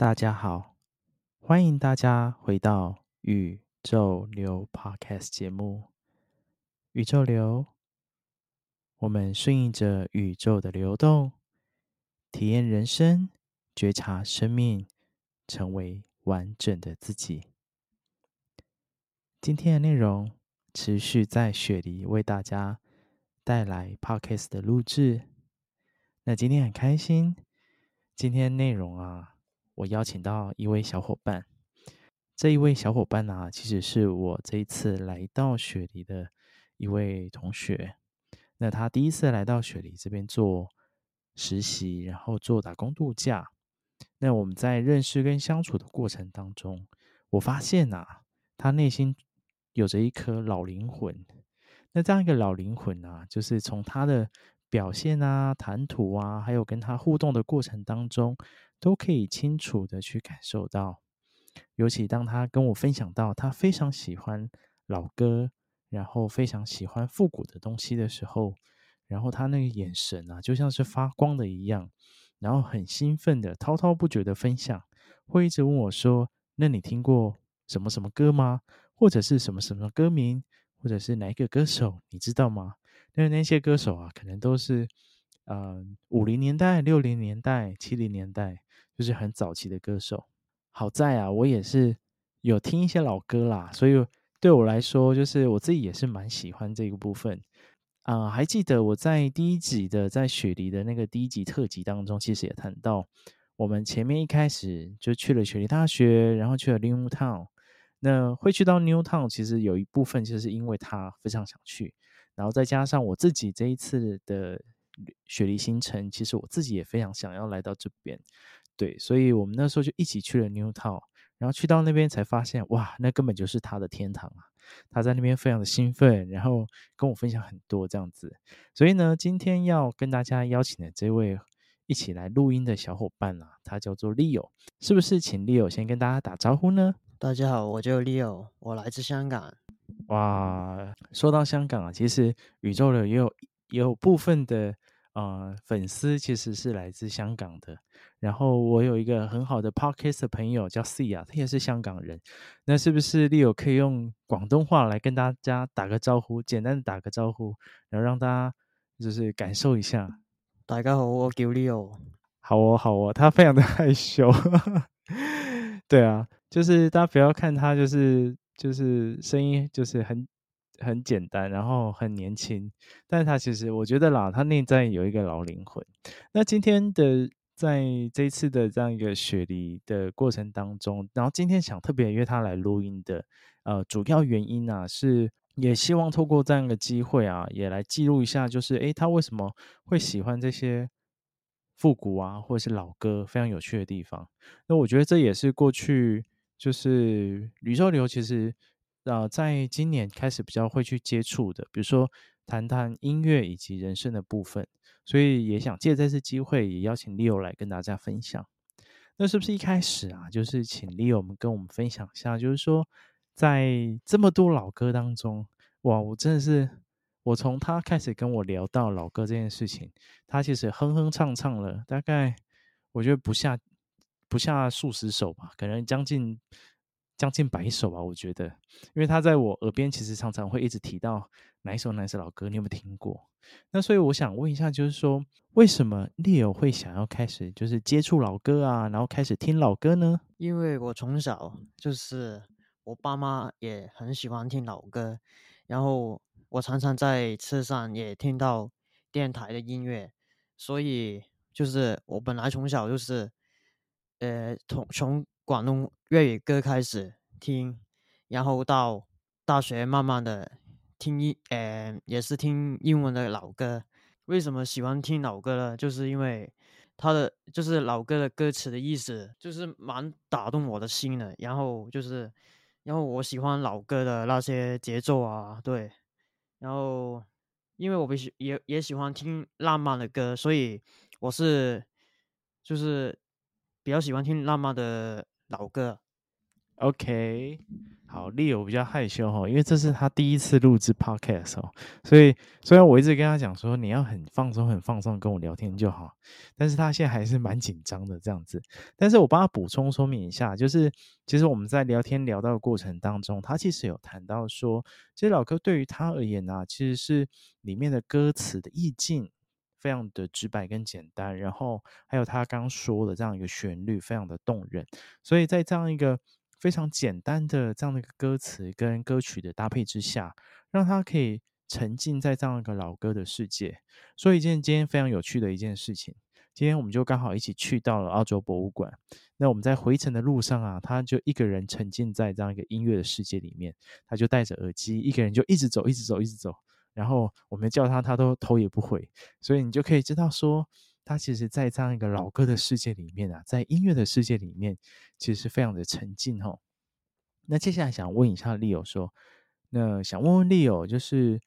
大家好，欢迎大家回到宇宙流 Podcast 节目。宇宙流，我们顺应着宇宙的流动，体验人生，觉察生命，成为完整的自己。今天的内容持续在雪梨为大家带来 Podcast 的录制。那今天很开心，今天内容啊。我邀请到一位小伙伴，这一位小伙伴呢、其实是我这一次来到雪梨的一位同学。那他第一次来到雪梨这边做实习，然后做打工度假。那我们在认识跟相处的过程当中，我发现、啊，他内心有着一颗老灵魂。那这样一个老灵魂啊，就是从他的表现啊、谈吐啊，还有跟他互动的过程当中。都可以清楚的去感受到，尤其当他跟我分享到他非常喜欢老歌，然后非常喜欢复古的东西的时候，然后他那个眼神啊，就像是发光的一样，然后很兴奋的滔滔不绝的分享，会一直问我说：“那你听过什么什么歌吗？或者是什么什么歌名，或者是哪一个歌手，你知道吗？”因为那些歌手啊，可能都是呃五零年代、六零年代、七零年代。就是很早期的歌手，好在啊，我也是有听一些老歌啦，所以对我来说，就是我自己也是蛮喜欢这个部分啊、还记得我在第一集的在雪梨的那个第一集特辑当中，其实也谈到，我们前面一开始就去了雪梨大学，然后去了 Newtown。那会去到 Newtown，其实有一部分就是因为他非常想去，然后再加上我自己这一次的雪梨新城，其实我自己也非常想要来到这边。对，所以我们那时候就一起去了 Newtown，然后去到那边才发现，哇，那根本就是他的天堂啊！他在那边非常的兴奋，然后跟我分享很多这样子。所以呢，今天要跟大家邀请的这位一起来录音的小伙伴啊，他叫做 Leo，是不是？请 Leo 先跟大家打招呼呢？大家好，我叫 Leo，我来自香港。哇，说到香港啊，其实宇宙的也有也有部分的呃粉丝其实是来自香港的。然后我有一个很好的 Podcast 的朋友叫 Sia，他也是香港人。那是不是 Leo 可以用广东话来跟大家打个招呼，简单的打个招呼，然后让大家就是感受一下。大家好，我叫 Leo。好哦，好哦，他非常的 害羞。对啊，就是大家不要看他，就是就是声音就是很很简单，然后很年轻，但是他其实我觉得啦，他内在有一个老灵魂。那今天的。在这一次的这样一个雪梨的过程当中，然后今天想特别约他来录音的，呃，主要原因呢、啊、是也希望透过这样一个机会啊，也来记录一下，就是诶，他为什么会喜欢这些复古啊，或者是老歌，非常有趣的地方。那我觉得这也是过去就是宇宙流其实呃，在今年开始比较会去接触的，比如说谈谈音乐以及人生的部分。所以也想借这次机会，也邀请 Leo 来跟大家分享。那是不是一开始啊，就是请 Leo 我们跟我们分享一下，就是说在这么多老歌当中，哇，我真的是我从他开始跟我聊到老歌这件事情，他其实哼哼唱唱了大概我觉得不下不下数十首吧，可能将近将近百首吧，我觉得，因为他在我耳边其实常常会一直提到哪一首哪一首老歌，你有没有听过？那所以我想问一下，就是说，为什么 Leo 会想要开始就是接触老歌啊，然后开始听老歌呢？因为我从小就是我爸妈也很喜欢听老歌，然后我常常在车上也听到电台的音乐，所以就是我本来从小就是呃从从广东粤语歌开始听，然后到大学慢慢的。听英，呃，也是听英文的老歌。为什么喜欢听老歌呢？就是因为他的就是老歌的歌词的意思，就是蛮打动我的心的。然后就是，然后我喜欢老歌的那些节奏啊，对。然后，因为我喜也也喜欢听浪漫的歌，所以我是就是比较喜欢听浪漫的老歌。OK。好，Leo 比较害羞哦，因为这是他第一次录制 Podcast 哦，所以虽然我一直跟他讲说你要很放松、很放松跟我聊天就好，但是他现在还是蛮紧张的这样子。但是我帮他补充说明一下，就是其实我们在聊天聊到的过程当中，他其实有谈到说，其实老歌对于他而言呢、啊，其实是里面的歌词的意境非常的直白跟简单，然后还有他刚刚说的这样一个旋律非常的动人，所以在这样一个。非常简单的这样的一个歌词跟歌曲的搭配之下，让他可以沉浸在这样一个老歌的世界。所以一件今天非常有趣的一件事情，今天我们就刚好一起去到了澳洲博物馆。那我们在回程的路上啊，他就一个人沉浸在这样一个音乐的世界里面，他就戴着耳机，一个人就一直走，一直走，一直走。然后我们叫他，他都头也不回。所以你就可以知道说。他其实，在这样一个老歌的世界里面啊，在音乐的世界里面，其实是非常的沉浸哦。那接下来想问一下 Leo 说，那想问问 Leo，就是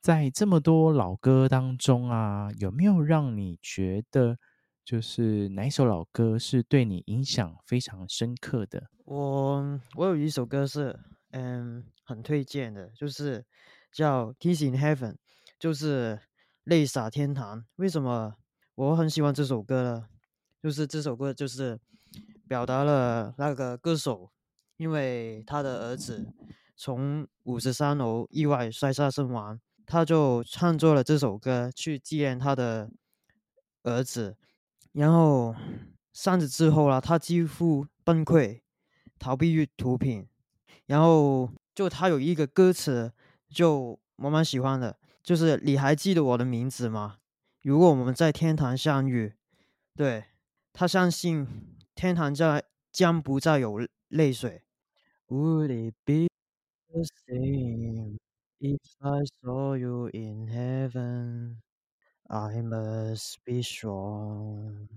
在这么多老歌当中啊，有没有让你觉得，就是哪一首老歌是对你影响非常深刻的？我我有一首歌是嗯很推荐的，就是叫《Tears in Heaven》，就是泪洒天堂。为什么？我很喜欢这首歌呢，就是这首歌就是表达了那个歌手，因为他的儿子从五十三楼意外摔下身亡，他就创作了这首歌去纪念他的儿子。然后丧子之后啊，他几乎崩溃，逃避于毒品。然后就他有一个歌词，就我蛮喜欢的，就是你还记得我的名字吗？如果我们在天堂相遇，对，他相信天堂将将不再有泪水。Would it be the same if I saw you in heaven? I must be strong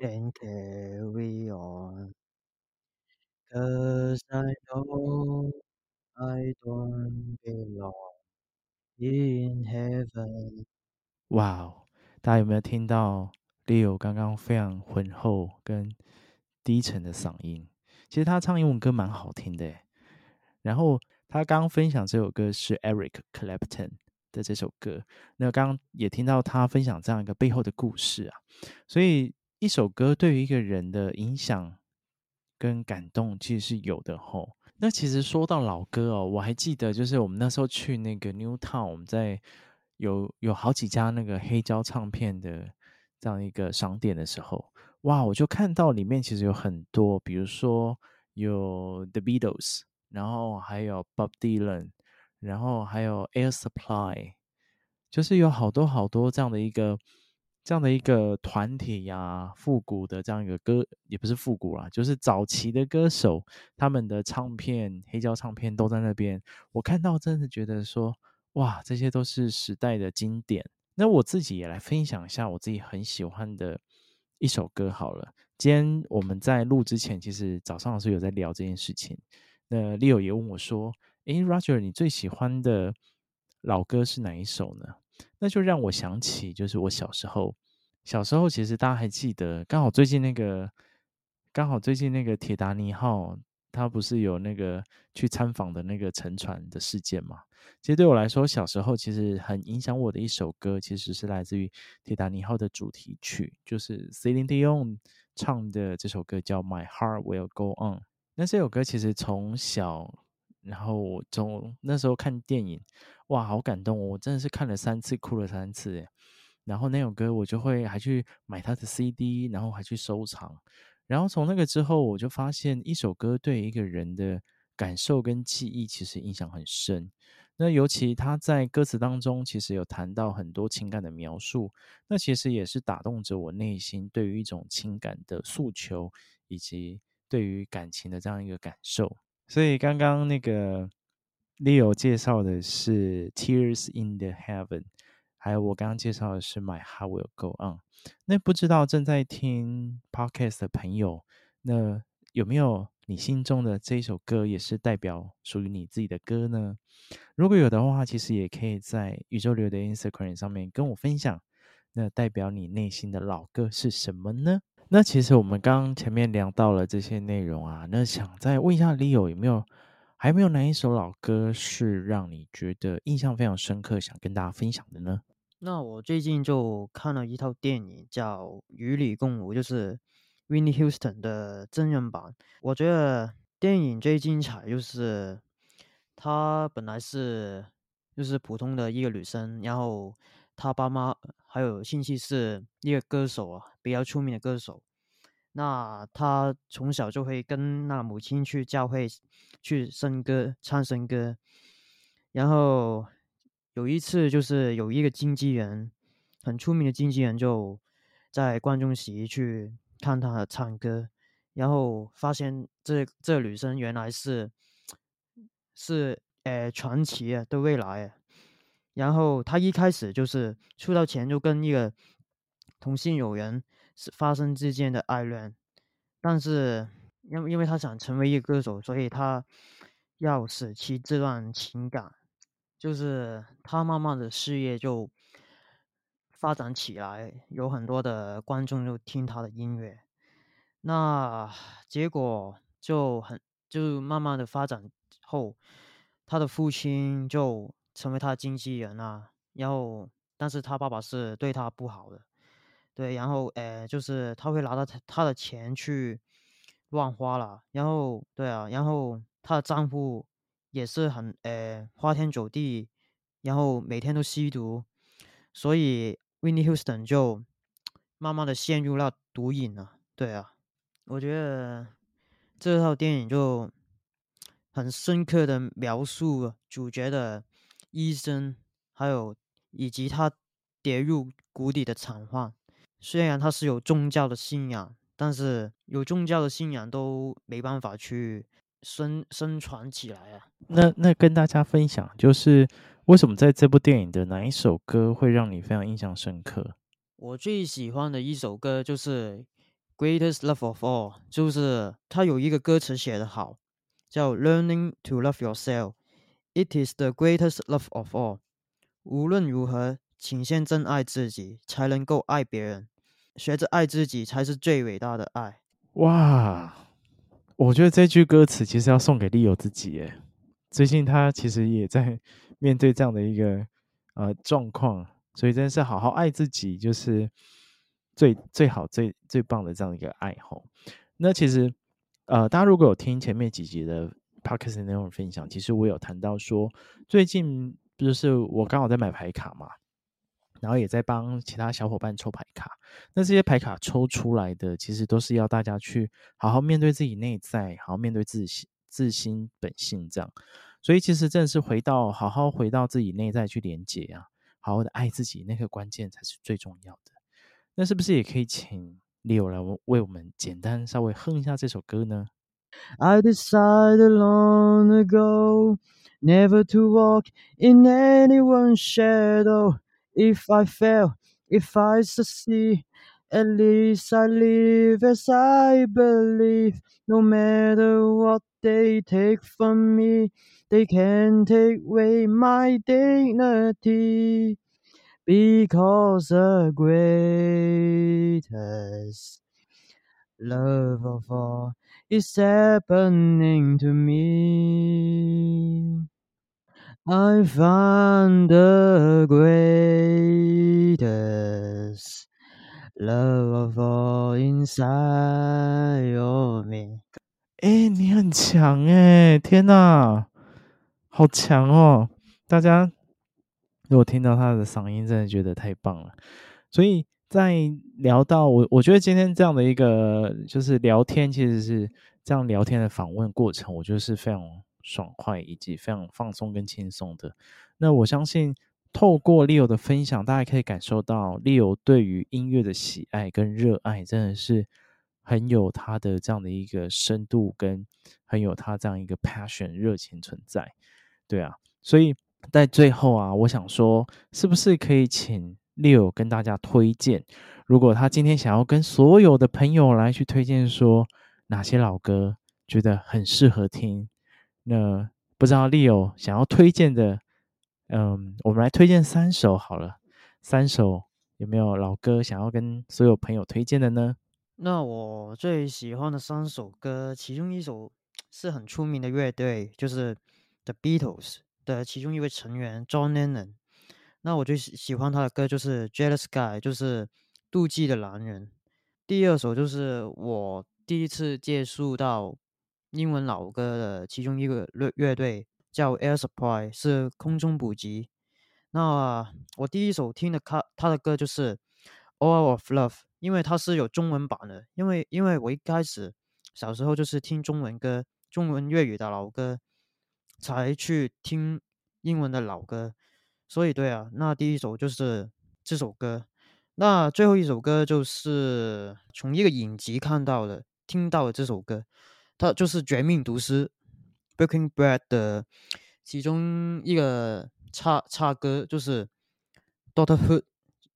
and carry on, 'cause I know I don't belong in heaven. 哇哦！大家有没有听到 Leo 刚刚非常浑厚跟低沉的嗓音？其实他唱英文歌蛮好听的。然后他刚分享这首歌是 Eric Clapton 的这首歌。那刚刚也听到他分享这样一个背后的故事啊。所以一首歌对于一个人的影响跟感动其实是有的吼。那其实说到老歌哦，我还记得就是我们那时候去那个 Newtown，我们在。有有好几家那个黑胶唱片的这样一个商店的时候，哇，我就看到里面其实有很多，比如说有 The Beatles，然后还有 Bob Dylan，然后还有 Air Supply，就是有好多好多这样的一个这样的一个团体呀、复古的这样一个歌，也不是复古啦，就是早期的歌手，他们的唱片黑胶唱片都在那边，我看到真的觉得说。哇，这些都是时代的经典。那我自己也来分享一下我自己很喜欢的一首歌好了。今天我们在录之前，其实早上的时候有在聊这件事情。那 Leo 也问我说：“诶，Roger，你最喜欢的老歌是哪一首呢？”那就让我想起，就是我小时候，小时候其实大家还记得，刚好最近那个，刚好最近那个铁达尼号。它不是有那个去参访的那个沉船的事件嘛？其实对我来说，小时候其实很影响我的一首歌，其实是来自于铁达尼号的主题曲，就是 Celine Dion 唱的这首歌叫《My Heart Will Go On》。那这首歌其实从小，然后我从那时候看电影，哇，好感动哦！我真的是看了三次，哭了三次。然后那首歌我就会还去买他的 CD，然后还去收藏。然后从那个之后，我就发现一首歌对一个人的感受跟记忆其实影响很深。那尤其他在歌词当中，其实有谈到很多情感的描述，那其实也是打动着我内心对于一种情感的诉求，以及对于感情的这样一个感受。所以刚刚那个 Leo 介绍的是《Tears in the Heaven》。还有我刚刚介绍的是《My Heart Will Go On》，那不知道正在听 Podcast 的朋友，那有没有你心中的这一首歌也是代表属于你自己的歌呢？如果有的话，其实也可以在宇宙流的 Instagram 上面跟我分享。那代表你内心的老歌是什么呢？那其实我们刚刚前面聊到了这些内容啊，那想再问一下 Leo 有没有还没有哪一首老歌是让你觉得印象非常深刻，想跟大家分享的呢？那我最近就看了一套电影，叫《与你共舞》，就是 w i n n i e Houston 的真人版。我觉得电影最精彩就是，她本来是就是普通的一个女生，然后她爸妈还有信息是一个歌手啊，比较出名的歌手。那他从小就会跟那母亲去教会去圣歌、唱圣歌，然后。有一次，就是有一个经纪人，很出名的经纪人，就在观众席去看他唱歌，然后发现这这女生原来是是呃传奇啊的未来啊，然后他一开始就是出道前就跟一个同性友人是发生之间的爱恋，但是因为因为他想成为一个歌手，所以他要舍弃这段情感。就是他慢慢的事业就发展起来，有很多的观众就听他的音乐，那结果就很就慢慢的发展后，他的父亲就成为他的经纪人啊，然后但是他爸爸是对他不好的，对，然后呃就是他会拿到他他的钱去乱花了，然后对啊，然后他的丈夫。也是很呃花天酒地，然后每天都吸毒，所以 w i n n i e Houston 就慢慢的陷入了毒瘾了。对啊，我觉得这套电影就很深刻的描述主角的一生，还有以及他跌入谷底的惨况。虽然他是有宗教的信仰，但是有宗教的信仰都没办法去。生生传起来啊！那那跟大家分享，就是为什么在这部电影的哪一首歌会让你非常印象深刻？我最喜欢的一首歌就是《Greatest Love of All》，就是它有一个歌词写得好，叫 “Learning to Love Yourself, It is the greatest love of all。”无论如何，请先真爱自己，才能够爱别人。学着爱自己，才是最伟大的爱。哇！我觉得这句歌词其实要送给 Leo 自己耶。最近他其实也在面对这样的一个呃状况，所以真的是好好爱自己，就是最最好最最棒的这样一个爱吼。那其实呃，大家如果有听前面几集的 Podcast 内容分享，其实我有谈到说，最近不就是我刚好在买牌卡嘛。然后也在帮其他小伙伴抽牌卡，那这些牌卡抽出来的，其实都是要大家去好好面对自己内在，好好面对自己自心本性这样。所以其实真的是回到好好回到自己内在去连接啊，好好的爱自己，那个关键才是最重要的。那是不是也可以请 Leo 来为我们简单稍微哼一下这首歌呢？I decided long ago never to walk in anyone's shadow. If I fail, if I succeed, at least I live as I believe. No matter what they take from me, they can't take away my dignity. Because the greatest love of all It's happening to me. I find the greatest love of all inside of me。哎，你很强哎！天哪，好强哦！大家如果听到他的嗓音，真的觉得太棒了。所以在聊到我，我觉得今天这样的一个就是聊天，其实是这样聊天的访问过程，我觉得是非常。爽快以及非常放松跟轻松的，那我相信透过 Leo 的分享，大家可以感受到 Leo 对于音乐的喜爱跟热爱，真的是很有他的这样的一个深度，跟很有他这样一个 passion 热情存在。对啊，所以在最后啊，我想说，是不是可以请 Leo 跟大家推荐，如果他今天想要跟所有的朋友来去推荐，说哪些老歌觉得很适合听。那不知道 Leo 想要推荐的，嗯，我们来推荐三首好了。三首有没有老歌想要跟所有朋友推荐的呢？那我最喜欢的三首歌，其中一首是很出名的乐队，就是 The Beatles 的其中一位成员 John Lennon。那我最喜喜欢他的歌就是《Jealous Guy》，就是妒忌的男人。第二首就是我第一次接触到英文老歌的其中一个乐乐队，叫 Air Supply，是空中补给。那我第一首听的他他的歌就是《All of Love》，因为它是有中文版的。因为因为我一开始小时候就是听中文歌。中文粤语的老歌，才去听英文的老歌，所以对啊，那第一首就是这首歌，那最后一首歌就是从一个影集看到的，听到的这首歌，它就是《绝命毒师》（Breaking Bad） 的其中一个插插歌，就是 Doctor Who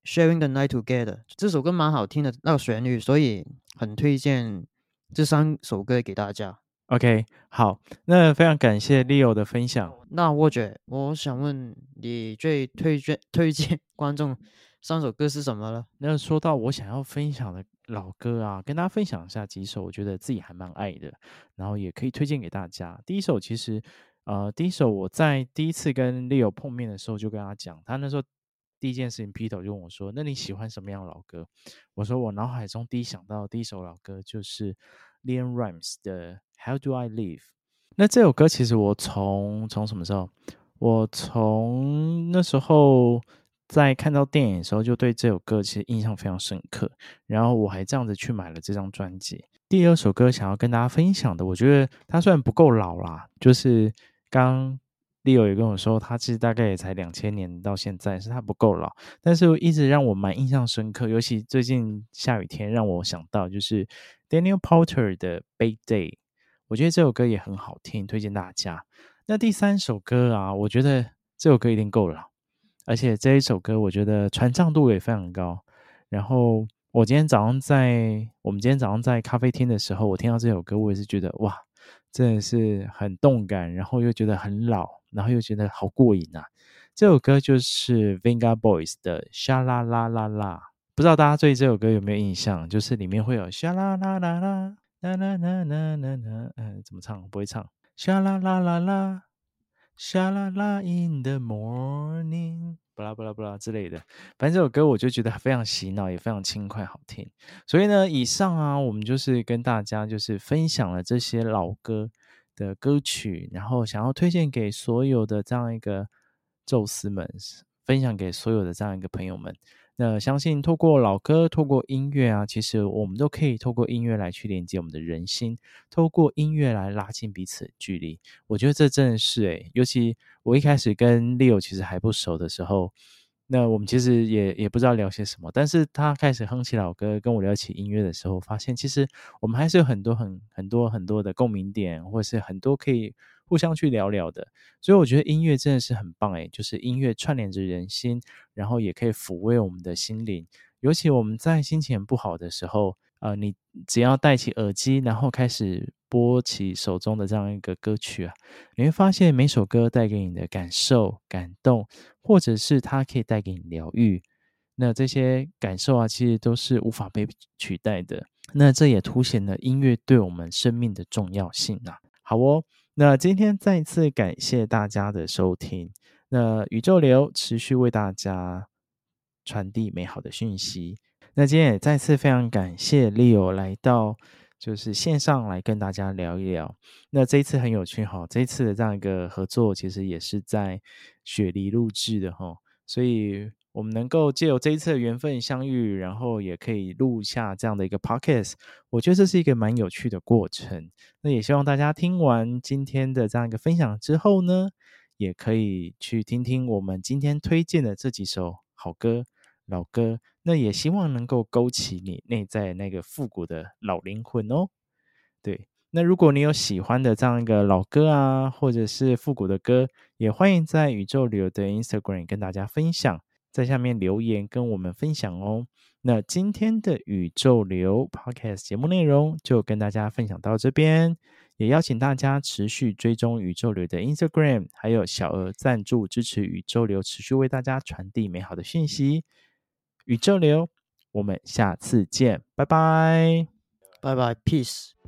Sharing the Night Together。这首歌蛮好听的那个旋律，所以很推荐这三首歌给大家。OK，好，那非常感谢 Leo 的分享。那我觉得，我想问你最推荐 推荐观众三首歌是什么呢？那说到我想要分享的老歌啊，跟大家分享一下几首，我觉得自己还蛮爱的，然后也可以推荐给大家。第一首其实，呃，第一首我在第一次跟 Leo 碰面的时候就跟他讲，他那时候第一件事情劈头就问我说：“那你喜欢什么样的老歌？”我说：“我脑海中第一想到的第一首老歌就是 LeAnn Rimes 的。” How do I live？那这首歌其实我从从什么时候？我从那时候在看到电影的时候，就对这首歌其实印象非常深刻。然后我还这样子去买了这张专辑。第二首歌想要跟大家分享的，我觉得它虽然不够老啦，就是刚 Leo 也跟我说，它其实大概也才两千年到现在，是它不够老，但是一直让我蛮印象深刻。尤其最近下雨天，让我想到就是 Daniel Porter 的《Bad Day》。我觉得这首歌也很好听，推荐大家。那第三首歌啊，我觉得这首歌一定够了，而且这一首歌我觉得传唱度也非常高。然后我今天早上在我们今天早上在咖啡厅的时候，我听到这首歌，我也是觉得哇，真的是很动感，然后又觉得很老，然后又觉得好过瘾啊！这首歌就是 Venga Boys 的《沙啦啦啦啦》，不知道大家对这首歌有没有印象？就是里面会有沙啦啦啦啦。啦啦啦啦啦啦，嗯，怎么唱？不会唱。沙啦啦啦啦，沙啦啦 in the morning，巴拉巴拉巴拉之类的。反正这首歌我就觉得非常洗脑，也非常轻快好听。所以呢，以上啊，我们就是跟大家就是分享了这些老歌的歌曲，然后想要推荐给所有的这样一个宙斯们，分享给所有的这样一个朋友们。那相信透过老歌，透过音乐啊，其实我们都可以透过音乐来去连接我们的人心，透过音乐来拉近彼此距离。我觉得这真的是诶，尤其我一开始跟 Leo 其实还不熟的时候，那我们其实也也不知道聊些什么，但是他开始哼起老歌，跟我聊起音乐的时候，发现其实我们还是有很多很很多很多的共鸣点，或者是很多可以。互相去聊聊的，所以我觉得音乐真的是很棒诶，就是音乐串联着人心，然后也可以抚慰我们的心灵。尤其我们在心情不好的时候，呃，你只要戴起耳机，然后开始播起手中的这样一个歌曲啊，你会发现每首歌带给你的感受、感动，或者是它可以带给你疗愈，那这些感受啊，其实都是无法被取代的。那这也凸显了音乐对我们生命的重要性啊。好哦。那今天再次感谢大家的收听。那宇宙流持续为大家传递美好的讯息。那今天也再次非常感谢 Leo 来到，就是线上来跟大家聊一聊。那这一次很有趣哈，这一次的这样一个合作，其实也是在雪梨录制的哈，所以。我们能够借由这一次的缘分相遇，然后也可以录下这样的一个 podcast，我觉得这是一个蛮有趣的过程。那也希望大家听完今天的这样一个分享之后呢，也可以去听听我们今天推荐的这几首好歌、老歌。那也希望能够勾起你内在那个复古的老灵魂哦。对，那如果你有喜欢的这样一个老歌啊，或者是复古的歌，也欢迎在宇宙旅游的 Instagram 跟大家分享。在下面留言跟我们分享哦。那今天的宇宙流 Podcast 节目内容就跟大家分享到这边，也邀请大家持续追踪宇宙流的 Instagram，还有小额赞助支持宇宙流，持续为大家传递美好的讯息。宇宙流，我们下次见，拜拜，拜拜，Peace。